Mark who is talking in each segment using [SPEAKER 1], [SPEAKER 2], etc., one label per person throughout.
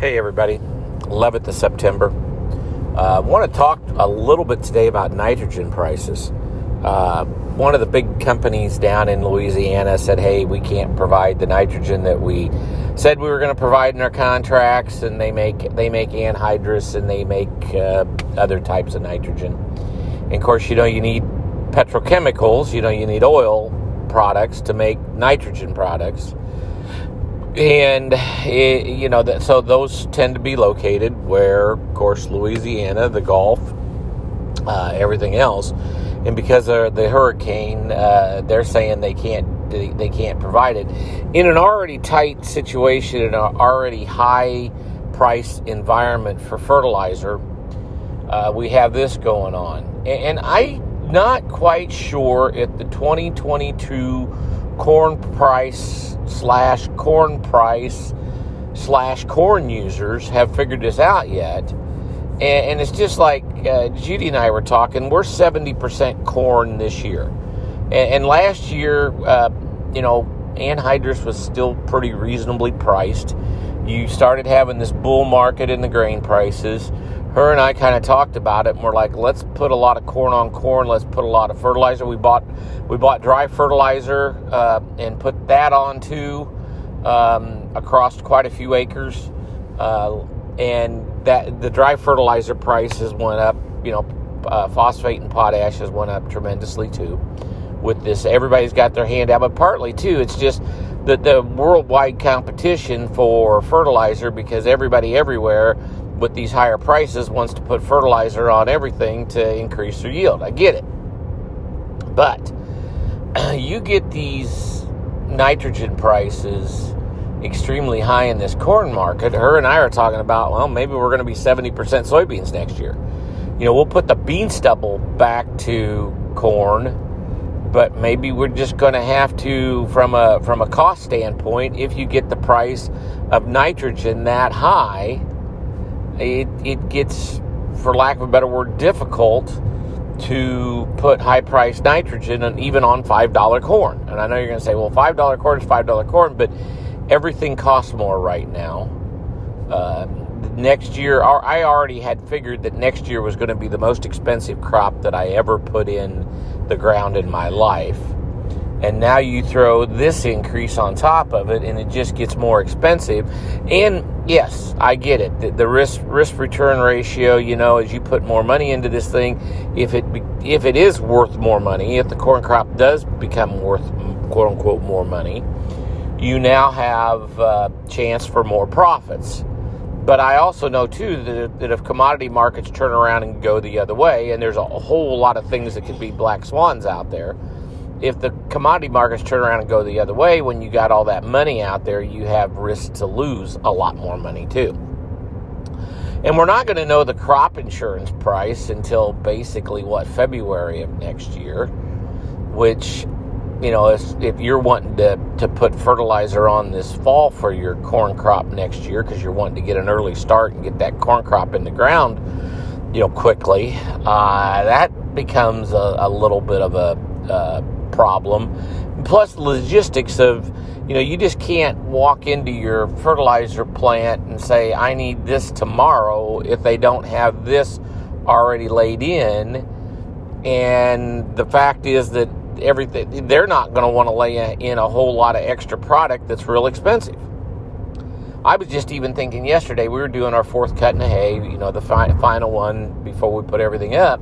[SPEAKER 1] Hey, everybody. 11th of September. I uh, want to talk a little bit today about nitrogen prices. Uh, one of the big companies down in Louisiana said, hey, we can't provide the nitrogen that we said we were going to provide in our contracts, and they make they make anhydrous and they make uh, other types of nitrogen. And of course, you know, you need petrochemicals, you know, you need oil products to make nitrogen products and it, you know that so those tend to be located where of course louisiana the gulf uh, everything else. And because of the hurricane uh, they're saying they can't they, can't provide it. In an already tight situation in an already high price environment for fertilizer uh, we have this going on. And, and i'm not quite sure if the 2022 corn price slash corn price slash corn users have figured this out yet. And, and it's just like uh, Judy and I were talking, we're 70% corn this year. And, and last year, uh, you know, anhydrous was still pretty reasonably priced. You started having this bull market in the grain prices her and I kind of talked about it, and we're like, let's put a lot of corn on corn. Let's put a lot of fertilizer. We bought we bought dry fertilizer uh, and put that on too um, across quite a few acres, uh, and that the dry fertilizer prices went up. You know, uh, phosphate and potash has went up tremendously too. With this, everybody's got their hand out, but partly too, it's just the the worldwide competition for fertilizer because everybody everywhere with these higher prices wants to put fertilizer on everything to increase their yield. I get it. But you get these nitrogen prices extremely high in this corn market. Her and I are talking about, well, maybe we're going to be 70% soybeans next year. You know, we'll put the bean stubble back to corn, but maybe we're just going to have to from a from a cost standpoint if you get the price of nitrogen that high it, it gets, for lack of a better word, difficult to put high priced nitrogen and even on $5 corn. And I know you're going to say, well, $5 corn is $5 corn, but everything costs more right now. Uh, next year, I already had figured that next year was going to be the most expensive crop that I ever put in the ground in my life and now you throw this increase on top of it and it just gets more expensive. And yes i get it. The, the, risk risk return ratio you know as you put more money into this thing if it if it is worth more money if the corn crop does become worth quote unquote more money you now have a chance for more profits. But i also know too that, that if commodity markets turn around and go the other way and there's a whole lot of things that could be black swans out there if the commodity markets turn around and go the other way, when you got all that money out there, you have risk to lose a lot more money too. And we're not going to know the crop insurance price until basically what February of next year, which you know if, if you're wanting to, to put fertilizer on this fall for your corn crop next year because you're wanting to get an early start and get that corn crop in the ground you know quickly uh, that becomes a, a, little bit of a uh, problem. Plus, logistics of, you know, you just can't walk into your fertilizer plant and say, I need this tomorrow if they don't have this already laid in. And the fact is that everything, they're not going to want to lay in a whole lot of extra product that's real expensive. I was just even thinking yesterday, we were doing our fourth cut in the hay, you know, the fi- final one before we put everything up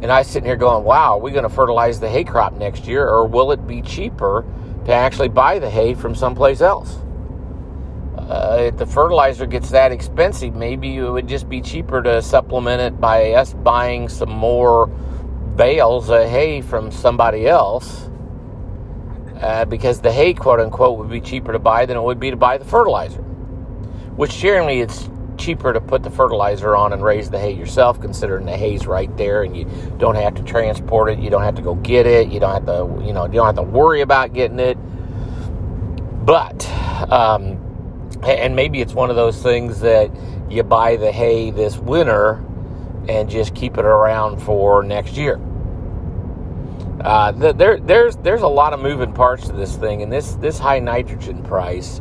[SPEAKER 1] and I sitting here going, wow, are we going to fertilize the hay crop next year, or will it be cheaper to actually buy the hay from someplace else? Uh, if the fertilizer gets that expensive, maybe it would just be cheaper to supplement it by us buying some more bales of hay from somebody else. Uh, because the hay, quote unquote, would be cheaper to buy than it would be to buy the fertilizer. Which generally it's cheaper to put the fertilizer on and raise the hay yourself, considering the hay's right there and you don't have to transport it, you don't have to go get it, you don't have to, you know, you don't have to worry about getting it. But, um, and maybe it's one of those things that you buy the hay this winter and just keep it around for next year. Uh, there, there's there's a lot of moving parts to this thing, and this this high nitrogen price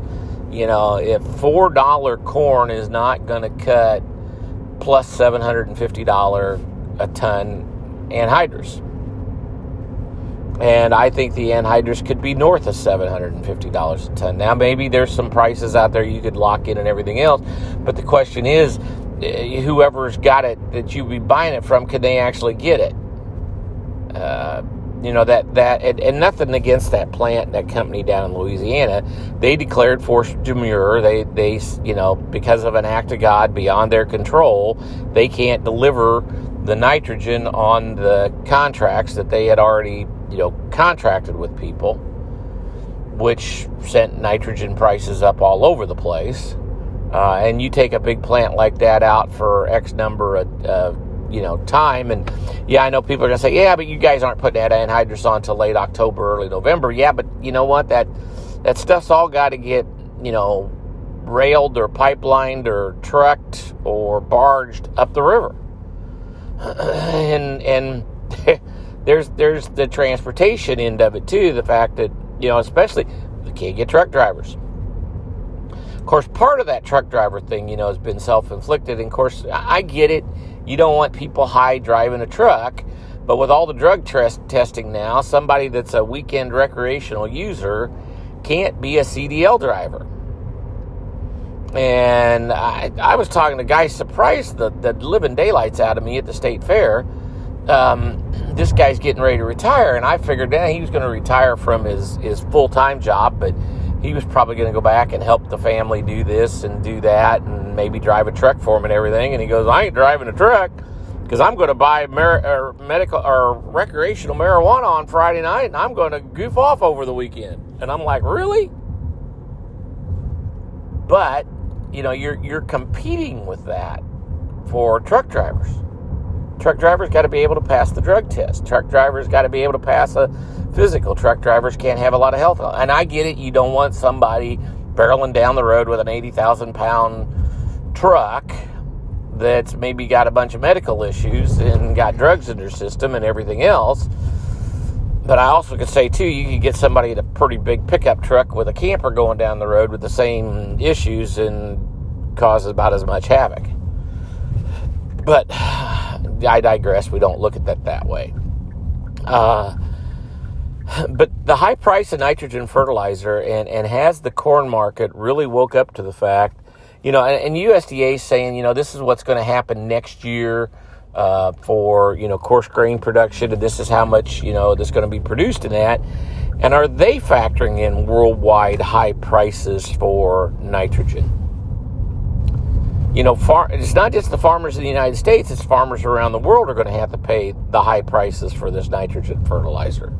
[SPEAKER 1] You know, if $4 corn is not going to cut plus $750 a ton anhydrous. And I think the anhydrous could be north of $750 a ton. Now, maybe there's some prices out there you could lock in and everything else. But the question is, eh, whoever's got it that you be buying it from, can they actually get it? Uh, you know that that and, and, nothing against that plant that company down in louisiana. They declared force majeure they they you know because of an act of god beyond their control they can't deliver the nitrogen on the contracts that they had already you know contracted with people which sent nitrogen prices up all over the place. Uh, and you take a big plant like that out for x number of uh, you know time. And yeah i know people are going to say yeah but you guys aren't putting that anhydrous on until late october early november. Yeah but you know what? That that stuff's all got to get you know railed or pipelined or trucked or barged up the river. And and there's there's the transportation end of it too the fact that you know especially you can't get truck drivers. Of course part of that truck driver thing you know has been self-inflicted. And of course i get it you don't want people high driving a truck. But with all the drug test testing now, somebody that's a weekend recreational user can't be a CDL driver. And I, I was talking to guys surprised the, the living daylights out of me at the state fair. Um, this guy's getting ready to retire, and I figured that he was going to retire from his, his full time job, but he was probably going to go back and help the family do this and do that and maybe drive a truck for him and everything. And he goes, I ain't driving a truck because I'm going to buy mar- or medical or recreational marijuana on Friday night and I'm going to goof off over the weekend. And I'm like, really? But you know, you're you're competing with that for truck drivers. Truck drivers got to be able to pass the drug test. Truck drivers got to be able to pass a physical. Truck drivers can't have a lot of health. And I get it. You don't want somebody barreling down the road with an 80,000 pound truck that's maybe got a bunch of medical issues and got drugs in their system and everything else. But I also could say, too, you could get somebody in a pretty big pickup truck with a camper going down the road with the same issues and cause about as much havoc. But I digress. We don't look at that that way. Uh, but the high price of nitrogen fertilizer and, and has the corn market really woke up to the fact, you know, and, and USDA saying, you know, this is what's going to happen next year uh, for, you know, coarse grain production, and this is how much, you know, that's going to be produced in that. And are they factoring in worldwide high prices for nitrogen? you know, far, it's not just the farmers in the United States, it's farmers around the world are going to have to pay the high prices for this nitrogen fertilizer.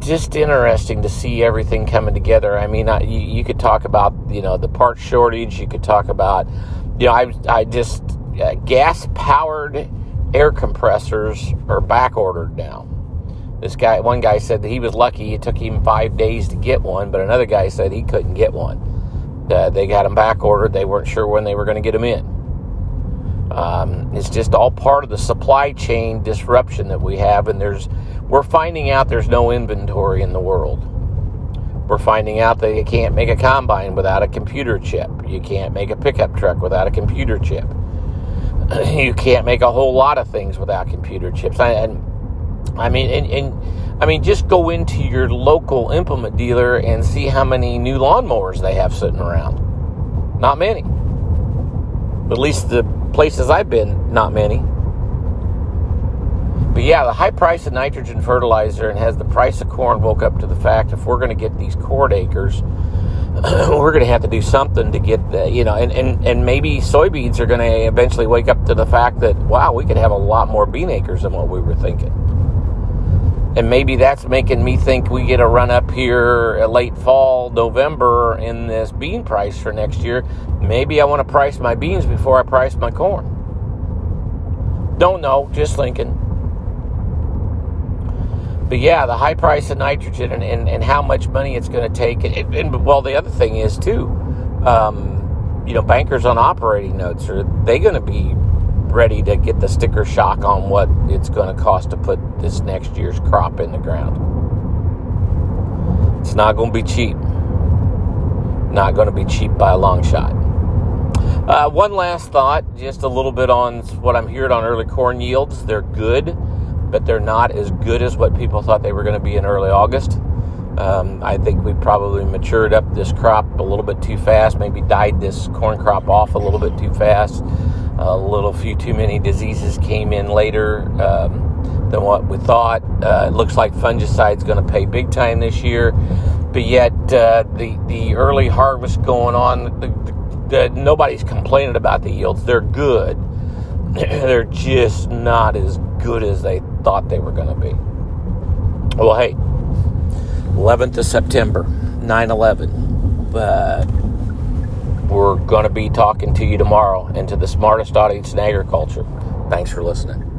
[SPEAKER 1] Just interesting to see everything coming together. I mean, I, you, you, could talk about, you know, the part shortage. You could talk about, you know, I, I just, uh, gas powered air compressors are back ordered now. This guy, one guy said that he was lucky it took him five days to get one, but another guy said he couldn't get one uh, they got them back ordered. They weren't sure when they were going to get them in. Um, it's just all part of the supply chain disruption that we have, and there's we're finding out there's no inventory in the world. We're finding out that you can't make a combine without a computer chip. You can't make a pickup truck without a computer chip. You can't make a whole lot of things without computer chips. I, And I mean, and, and I mean, just go into your local implement dealer and see how many new lawnmowers they have sitting around. Not many. At least the places I've been, not many. But yeah, the high price of nitrogen fertilizer and has the price of corn woke up to the fact if we're going to get these corn acres, we're going to have to do something to get the, you know, and, and, and maybe soybeans are going to eventually wake up to the fact that, wow, we could have a lot more bean acres than what we were thinking and maybe that's making me think we get a run up here late fall, November in this bean price for next year. Maybe I want to price my beans before I price my corn. Don't know, just thinking. But yeah, the high price of nitrogen and, and, and how much money it's going to take. And, and, well, the other thing is, too, um, you know, bankers on operating notes are they going to be ready to get the sticker shock on what it's going to cost to put this next year's crop in the ground. It's not going to be cheap. not going to be cheap by a long shot. Uh, one last thought, just a little bit on what I'm hearing on early corn yields. They're good, but they're not as good as what people thought they were going to be in early August. Um, I think we probably matured up this crop a little bit too fast, maybe died this corn crop off a little bit too fast. A little few too many diseases came in later um, than what we thought. Uh, it looks like fungicide's going to pay big time this year, but yet uh, the the early harvest going on, the, the, nobody's complaining about the yields. They're good. They're just not as good as they thought they were going to be. Well, hey, 11th of September, 9 11. Uh, we're going to be talking to you tomorrow and to the smartest audience in agriculture. Thanks for listening.